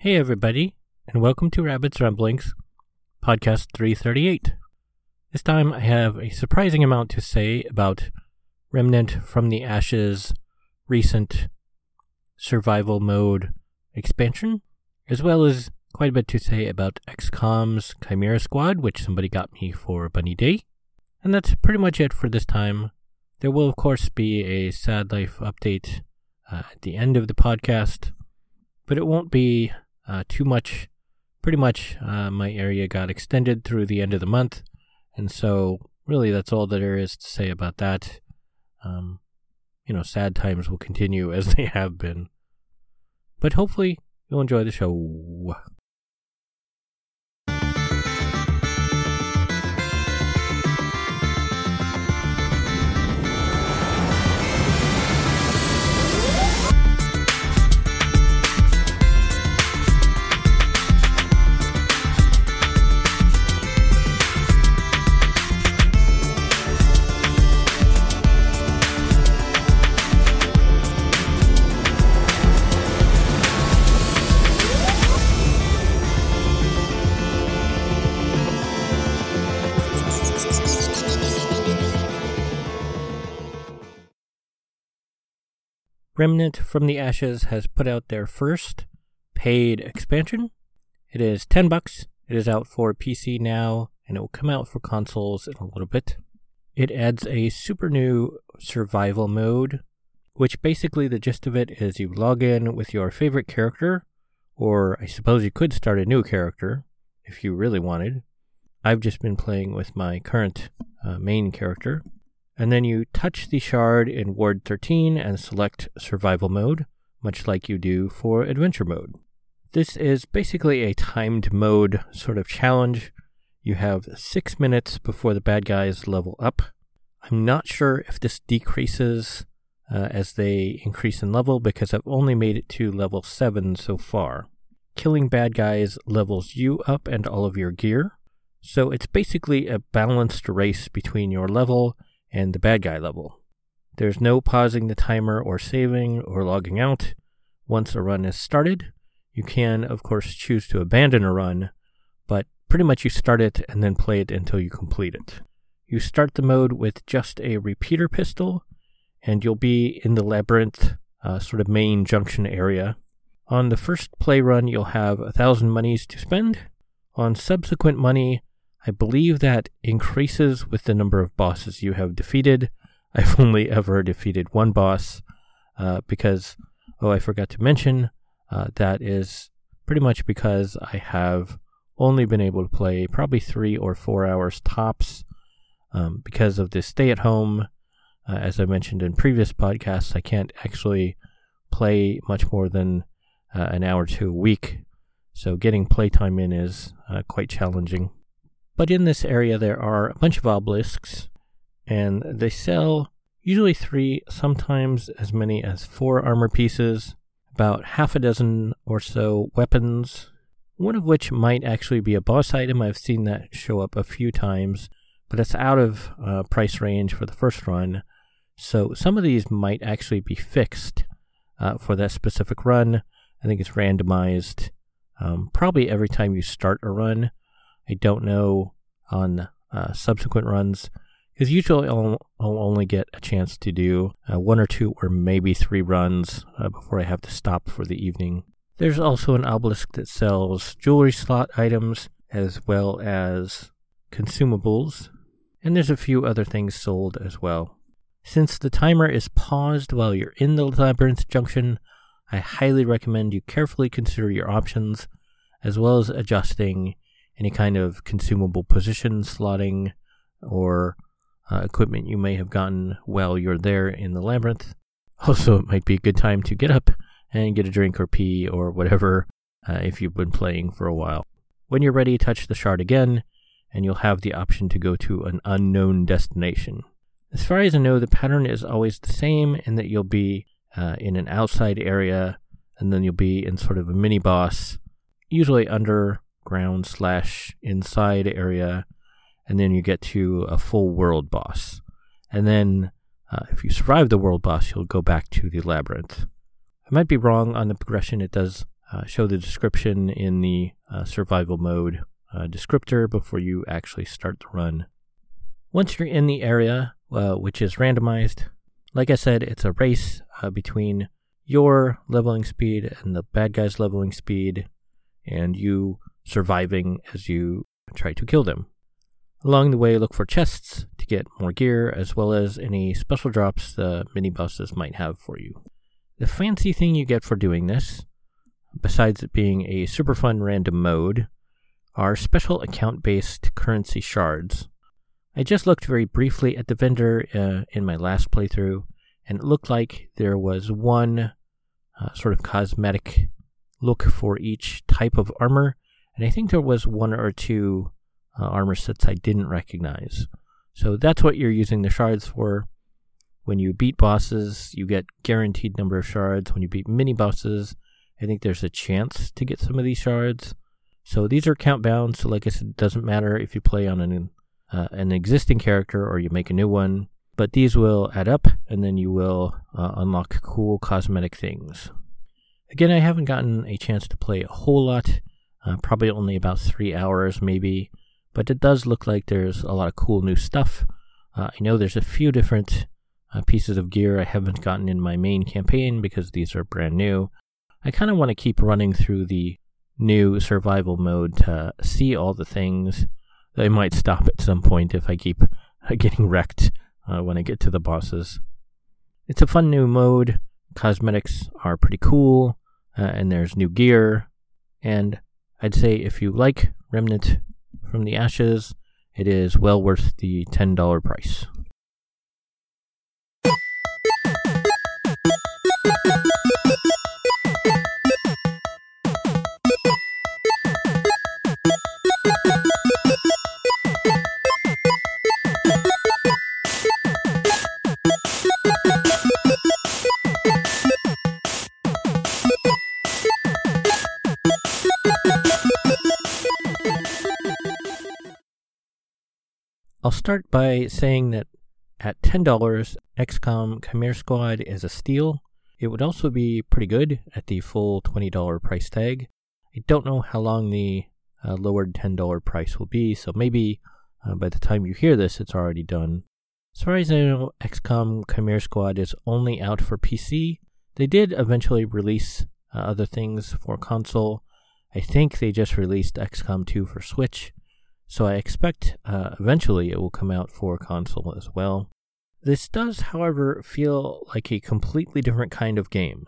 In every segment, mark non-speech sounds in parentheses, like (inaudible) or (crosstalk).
Hey, everybody, and welcome to Rabbit's Ramblings, podcast 338. This time I have a surprising amount to say about Remnant from the Ashes recent survival mode expansion, as well as quite a bit to say about XCOM's Chimera Squad, which somebody got me for Bunny Day. And that's pretty much it for this time. There will, of course, be a Sad Life update uh, at the end of the podcast, but it won't be uh, too much. Pretty much, uh, my area got extended through the end of the month, and so really that's all that there is to say about that. Um, you know, sad times will continue (laughs) as they have been. But hopefully, you'll enjoy the show. Remnant from the Ashes has put out their first paid expansion. It is 10 bucks. It is out for PC now, and it will come out for consoles in a little bit. It adds a super new survival mode, which basically the gist of it is you log in with your favorite character, or I suppose you could start a new character if you really wanted. I've just been playing with my current uh, main character, and then you touch the shard in Ward 13 and select Survival Mode, much like you do for Adventure Mode. This is basically a timed mode sort of challenge. You have six minutes before the bad guys level up. I'm not sure if this decreases uh, as they increase in level because I've only made it to level 7 so far. Killing bad guys levels you up and all of your gear. So it's basically a balanced race between your level and the bad guy level. There's no pausing the timer or saving or logging out. Once a run is started, you can, of course, choose to abandon a run, but pretty much you start it and then play it until you complete it. You start the mode with just a repeater pistol, and you'll be in the labyrinth uh, sort of main junction area. On the first play run, you'll have a thousand monies to spend. On subsequent money, I believe that increases with the number of bosses you have defeated. (laughs) I've only ever defeated one boss uh, because, oh, I forgot to mention, uh, that is pretty much because I have only been able to play probably three or four hours tops um, because of this stay at home. Uh, as I mentioned in previous podcasts, I can't actually play much more than uh, an hour to a week. So getting playtime in is uh, quite challenging. But in this area, there are a bunch of obelisks, and they sell usually three, sometimes as many as four armor pieces, about half a dozen or so weapons, one of which might actually be a boss item. I've seen that show up a few times, but it's out of uh, price range for the first run. So some of these might actually be fixed uh, for that specific run. I think it's randomized um, probably every time you start a run. I don't know on uh, subsequent runs because usually I'll, I'll, only get a chance to do uh, one or two or maybe three runs uh, before I have to stop for the evening. There's also an obelisk that sells jewelry slot items as well as consumables, and there's a few other things sold as well. Since the timer is paused while you're in the labyrinth junction, I highly recommend you carefully consider your options as well as adjusting any kind of consumable position slotting or uh, equipment you may have gotten while you're there in the labyrinth. Also, it might be a good time to get up and get a drink or pee or whatever uh, if you've been playing for a while. When you're ready, touch the shard again, and you'll have the option to go to an unknown destination. As far as I know, the pattern is always the same in that you'll be uh, in an outside area, and then you'll be in sort of a mini boss, usually underground slash inside area, and then you get to a full world boss. And then, uh, if you survive the world boss, you'll go back to the labyrinth. I might be wrong on the progression. It does uh, show the description in the uh, survival mode uh, descriptor before you actually start the run. Once you're in the area, uh, which is randomized, like I said, it's a race uh, between your leveling speed and the bad guy's leveling speed, and you surviving as you try to kill them. Along the way, look for chests to get more gear, as well as any special drops the mini bosses might have for you. The fancy thing you get for doing this, besides it being a super fun random mode, are special account based currency shards. I just looked very briefly at the vendor uh, in my last playthrough, and it looked like there was one uh, sort of cosmetic look for each type of armor, and I think there was one or two uh, armor sets I didn't recognize. So that's what you're using the shards for. When you beat bosses, you get guaranteed number of shards. When you beat mini bosses, I think there's a chance to get some of these shards. So these are count bound. So like I said, it doesn't matter if you play on an uh, an existing character or you make a new one. But these will add up, and then you will uh, unlock cool cosmetic things. Again, I haven't gotten a chance to play a whole lot, uh, probably only about three hours maybe, but it does look like there's a lot of cool new stuff. Uh, I know there's a few different uh, pieces of gear I haven't gotten in my main campaign because these are brand new. I kind of want to keep running through the new survival mode to see all the things. I might stop at some point if I keep getting wrecked uh, when I get to the bosses. It's a fun new mode. Cosmetics are pretty cool, uh, and there's new gear. And I'd say if you like Remnant from the Ashes, it is well worth the $10 price. I'll start by saying that at $10, XCOM Chimera Squad is a steal. It would also be pretty good at the full $20 price tag. I don't know how long the uh, lowered $10 price will be, so maybe uh, by the time you hear this, it's already done. As far as I know, XCOM Chimera Squad is only out for PC. They did eventually release uh, other things for console. I think they just released XCOM 2 for Switch, so I expect uh, eventually it will come out for console as well. This does, however, feel like a completely different kind of game,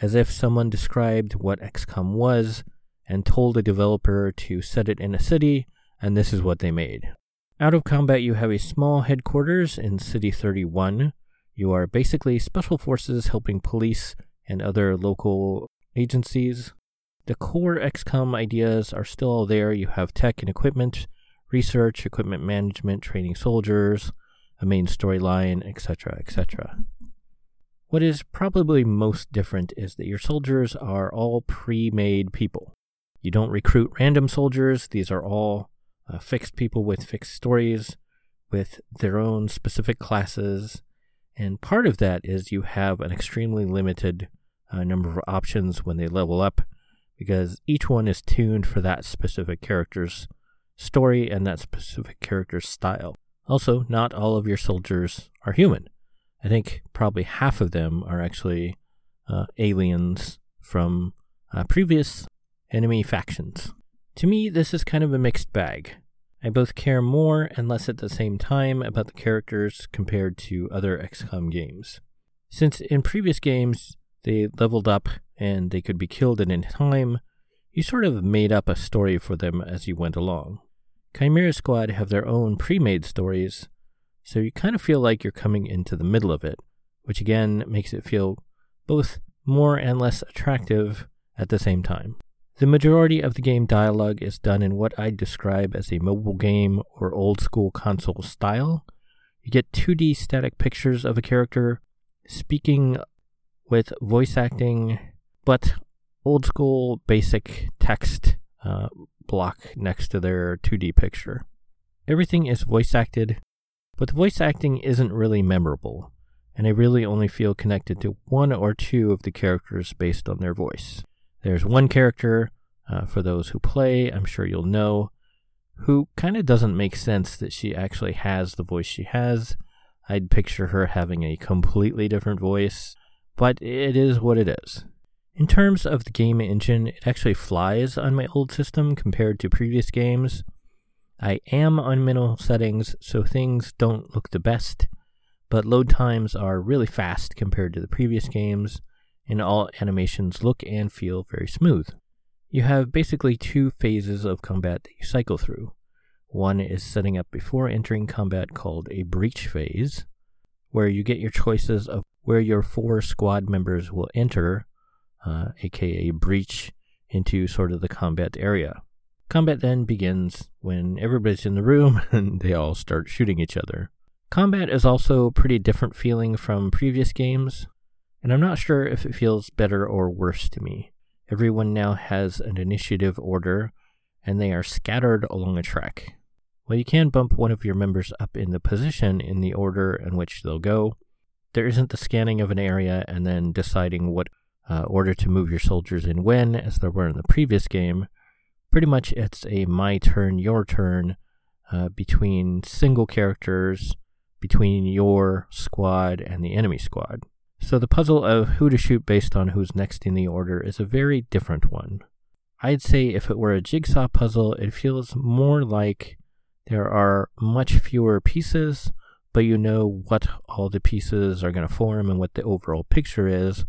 as if someone described what XCOM was and told a developer to set it in a city, and this is what they made. Out of combat, you have a small headquarters in City 31. You are basically special forces helping police and other local agencies. The core XCOM ideas are still there. You have tech and equipment research, equipment management, training soldiers, a main storyline, etc., etc. What is probably most different is that your soldiers are all pre made people. You don't recruit random soldiers, these are all uh, fixed people with fixed stories, with their own specific classes. And part of that is you have an extremely limited uh, number of options when they level up, because each one is tuned for that specific character's story and that specific character's style. Also, not all of your soldiers are human. I think probably half of them are actually uh, aliens from uh, previous enemy factions. To me, this is kind of a mixed bag. I both care more and less at the same time about the characters compared to other XCOM games. Since in previous games they leveled up and they could be killed at any time, you sort of made up a story for them as you went along. Chimera Squad have their own pre made stories, so you kind of feel like you're coming into the middle of it, which again makes it feel both more and less attractive at the same time. The majority of the game dialogue is done in what I'd describe as a mobile game or old school console style. You get 2D static pictures of a character speaking with voice acting, but old school basic text uh, block next to their 2D picture. Everything is voice acted, but the voice acting isn't really memorable, and I really only feel connected to one or two of the characters based on their voice. There's one character, uh, for those who play, I'm sure you'll know, who kind of doesn't make sense that she actually has the voice she has. I'd picture her having a completely different voice, but it is what it is. In terms of the game engine, it actually flies on my old system compared to previous games. I am on minimal settings, so things don't look the best, but load times are really fast compared to the previous games, and all animations look and feel very smooth. You have basically two phases of combat that you cycle through. One is setting up before entering combat called a breach phase, where you get your choices of where your four squad members will enter, uh, aka breach, into sort of the combat area. Combat then begins when everybody's in the room (laughs) and they all start shooting each other. Combat is also pretty different feeling from previous games, and I'm not sure if it feels better or worse to me. Everyone now has an initiative order, and they are scattered along a track. While you can bump one of your members up in the position in the order in which they'll go, there isn't the scanning of an area and then deciding what uh, order to move your soldiers in when, as there were in the previous game. Pretty much it's a my turn, your turn uh, between single characters, between your squad and the enemy squad. So the puzzle of who to shoot based on who's next in the order is a very different one. I'd say if it were a jigsaw puzzle, it feels more like there are much fewer pieces, but you know what all the pieces are going to form and what the overall picture is,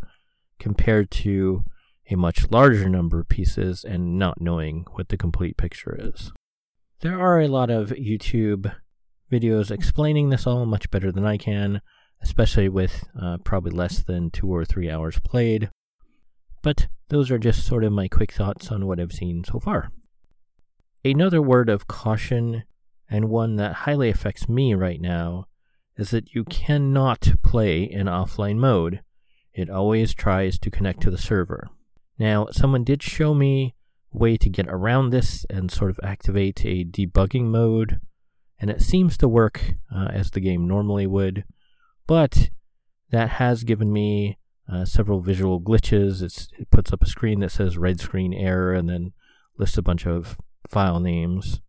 compared to a much larger number of pieces and not knowing what the complete picture is. There are a lot of YouTube videos explaining this all much better than I can, especially with uh, probably less than two or three hours played. But those are just sort of my quick thoughts on what I've seen so far. Another word of caution and one that highly affects me right now, is that you cannot play in offline mode. It always tries to connect to the server. Now, someone did show me a way to get around this and sort of activate a debugging mode, and it seems to work uh, as the game normally would, but that has given me uh, several visual glitches. It's, it puts up a screen that says red screen error and then lists a bunch of file names.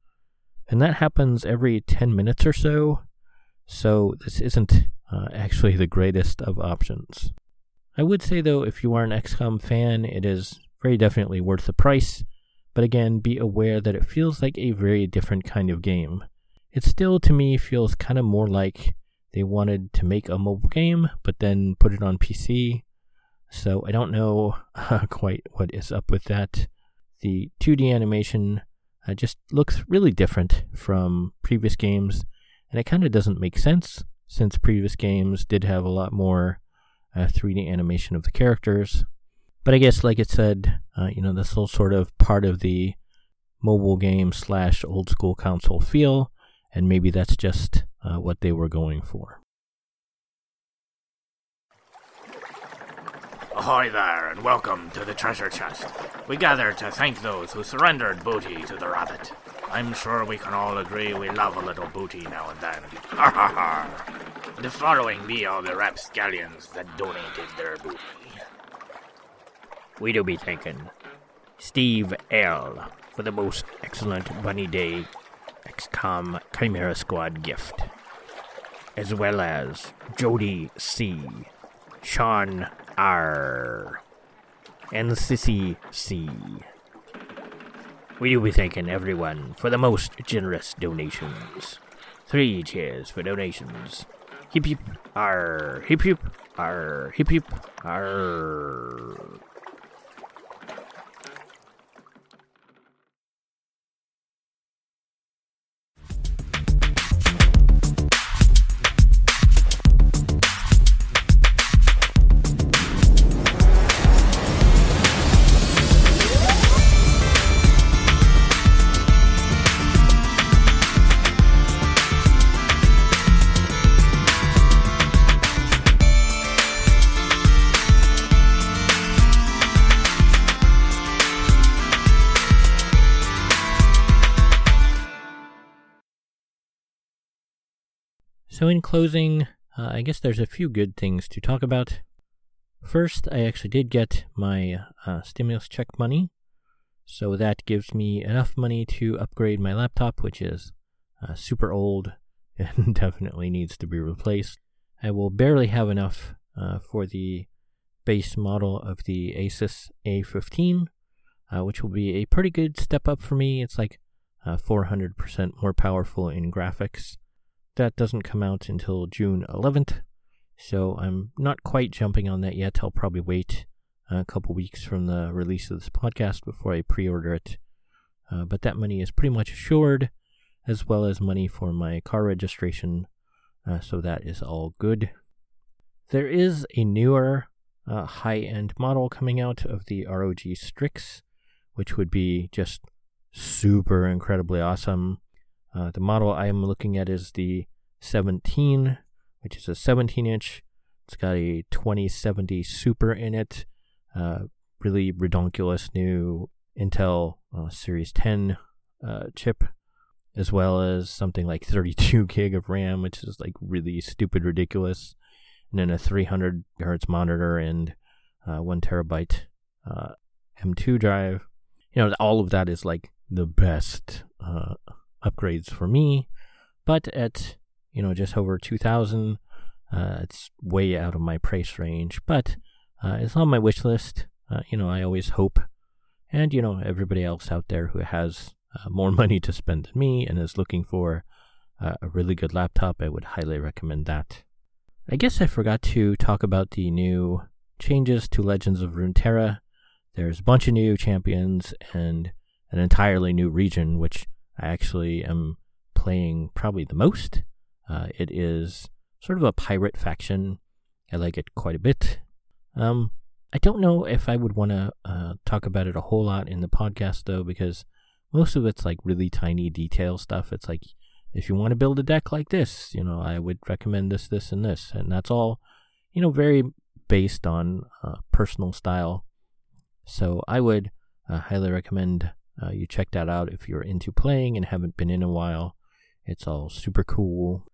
And that happens every 10 minutes or so. So this isn't uh, actually the greatest of options. I would say, though, if you are an XCOM fan, it is very definitely worth the price. But again, be aware that it feels like a very different kind of game. It still, to me, feels kind of more like they wanted to make a mobile game, but then put it on PC. So I don't know uh, (laughs) quite what is up with that. The 2D animation uh, just looks really different from previous games, and it kind of doesn't make sense since previous games did have a lot more uh, 3D animation of the characters. But I guess, like it said, uh, you know, this whole sort of part of the mobile game slash old school console feel, and maybe that's just uh, what they were going for. Ahoy there, and welcome to the treasure chest. We gather to thank those who surrendered booty to the rabbit. I'm sure we can all agree we love a little booty now and then. Ha ha ha! The following be all the rapscallions that donated their booty. We do be thanking Steve L. for the most excellent Bunny Day XCOM Chimera Squad gift, as well as Jody C. Sean R. And Sissy C. We do be thanking everyone for the most generous donations. Three cheers for donations. Hip hip R. Hip hip R. Hip hip R. So, in closing, uh, I guess there's a few good things to talk about. First, I actually did get my uh, stimulus check money, so that gives me enough money to upgrade my laptop, which is uh, super old (laughs) and definitely needs to be replaced. I will barely have enough uh, for the base model of the Asus A15, uh, which will be a pretty good step up for me. It's like 400% uh, more powerful in graphics. That doesn't come out until June 11th, so I'm not quite jumping on that yet. I'll probably wait a couple weeks from the release of this podcast before I pre order it. Uh, but that money is pretty much assured, as well as money for my car registration, uh, so that is all good. There is a newer uh, high end model coming out of the ROG Strix, which would be just super incredibly awesome. Uh, the model I am looking at is the 17, which is a 17 inch. It's got a 2070 Super in it. Uh, really redonkulous new Intel uh, Series 10 uh, chip, as well as something like 32 (laughs) gig of RAM, which is like really stupid ridiculous. And then a 300 hertz monitor and uh, one terabyte uh, M2 drive. You know, all of that is like the best upgrades for me, but at you know just over two thousand, uh, it's way out of my price range. But uh, it's on my wish list. Uh, you know, I always hope, and you know everybody else out there who has uh, more (laughs) money to spend than me and is looking for uh, a really good laptop, I would highly recommend that. I guess I forgot to talk about the new changes to Legends of Runeterra. There's a bunch of new champions and an entirely new region, which I actually am playing probably the most. Uh, it is sort of a pirate faction. I like it quite a bit. Um, I don't know if I would want to uh, talk about it a whole lot in the podcast though, because most of it's like really tiny detail stuff. It's like if you want to build a deck like this, you know, I would recommend this, this, and this, and that's all, you know, very based on uh, personal style. So I would uh, highly recommend uh, you check that out if you're into playing and haven't been in a while. It's all super cool.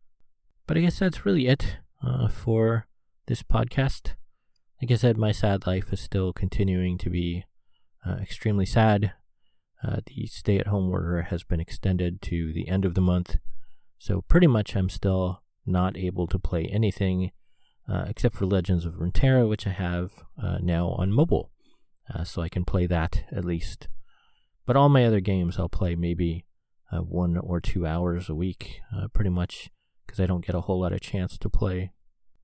But I guess that's really it uh, for this podcast. Like I said, my sad life is still continuing to be uh, extremely sad. Uh, the stay at home order has been extended to the end of the month. So, pretty much, I'm still not able to play anything uh, except for Legends of Runeterra, which I have uh, now on mobile. so, I can play that at least but all my other games, I'll play maybe uh, one or two hours a week, uh, pretty much, because I don't get a whole lot of chance to play.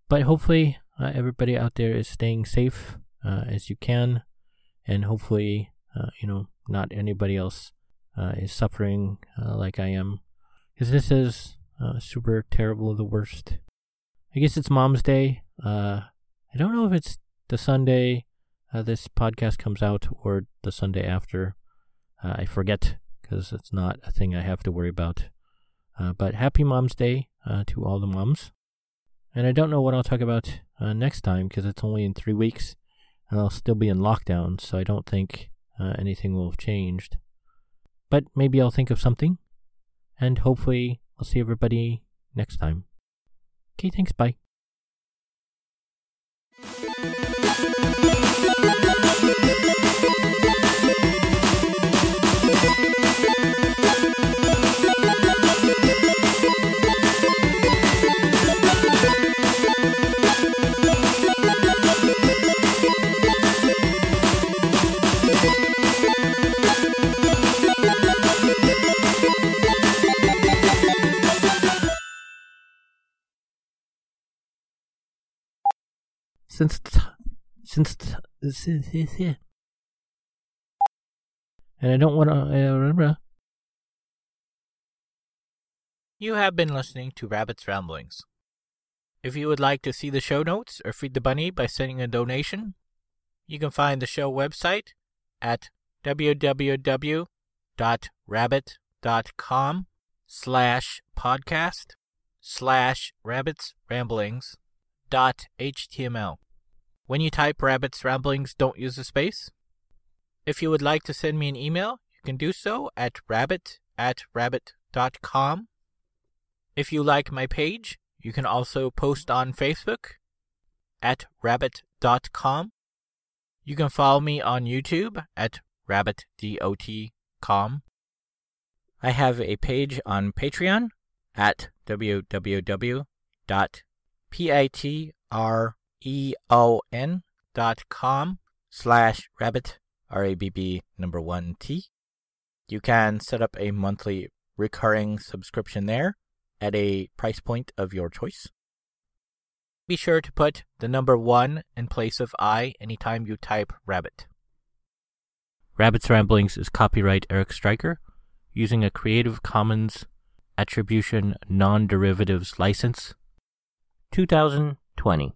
But hopefully, uh, everybody out there is staying safe uh, as you can, and hopefully, uh, you know, not anybody else uh, is suffering like I am, because this is super terrible, the worst. I guess it's Mom's Day. I don't know if it's the Sunday this podcast comes out or the Sunday after. Uh, I forget because it's not a thing I have to worry about. Uh, but happy Mom's Day uh, to all the moms. And I don't know what I'll talk about uh, next time because it's only in three weeks and I'll still be in lockdown, so I don't think uh, anything will have changed. But maybe I'll think of something, and hopefully I'll see everybody next time. Okay, thanks, bye. Since since and I don't want to. Uh, you have been listening to Rabbit's Ramblings. If you would like to see the show notes or feed the bunny by sending a donation, you can find the show website at www.rabbit.com slash podcast slash rabbits ramblings dot html. When you type Rabbit's Ramblings, don't use a space. If you would like to send me an email, you can do so at rabbit at rabbit.com. If you like my page, you can also post on Facebook. at rabbit.com. You can follow me on YouTube at rabbitdot.com. I have a page on Patreon at www.patreon.com slash rabbit, R-A-B-B number one T. You can set up a monthly recurring subscription there at a price point of your choice. Be sure to put the number one in place of I anytime you type rabbit. Rabbit's Ramblings is copyright Eric Stryker using a Creative Commons Attribution Non Derivatives License 2020.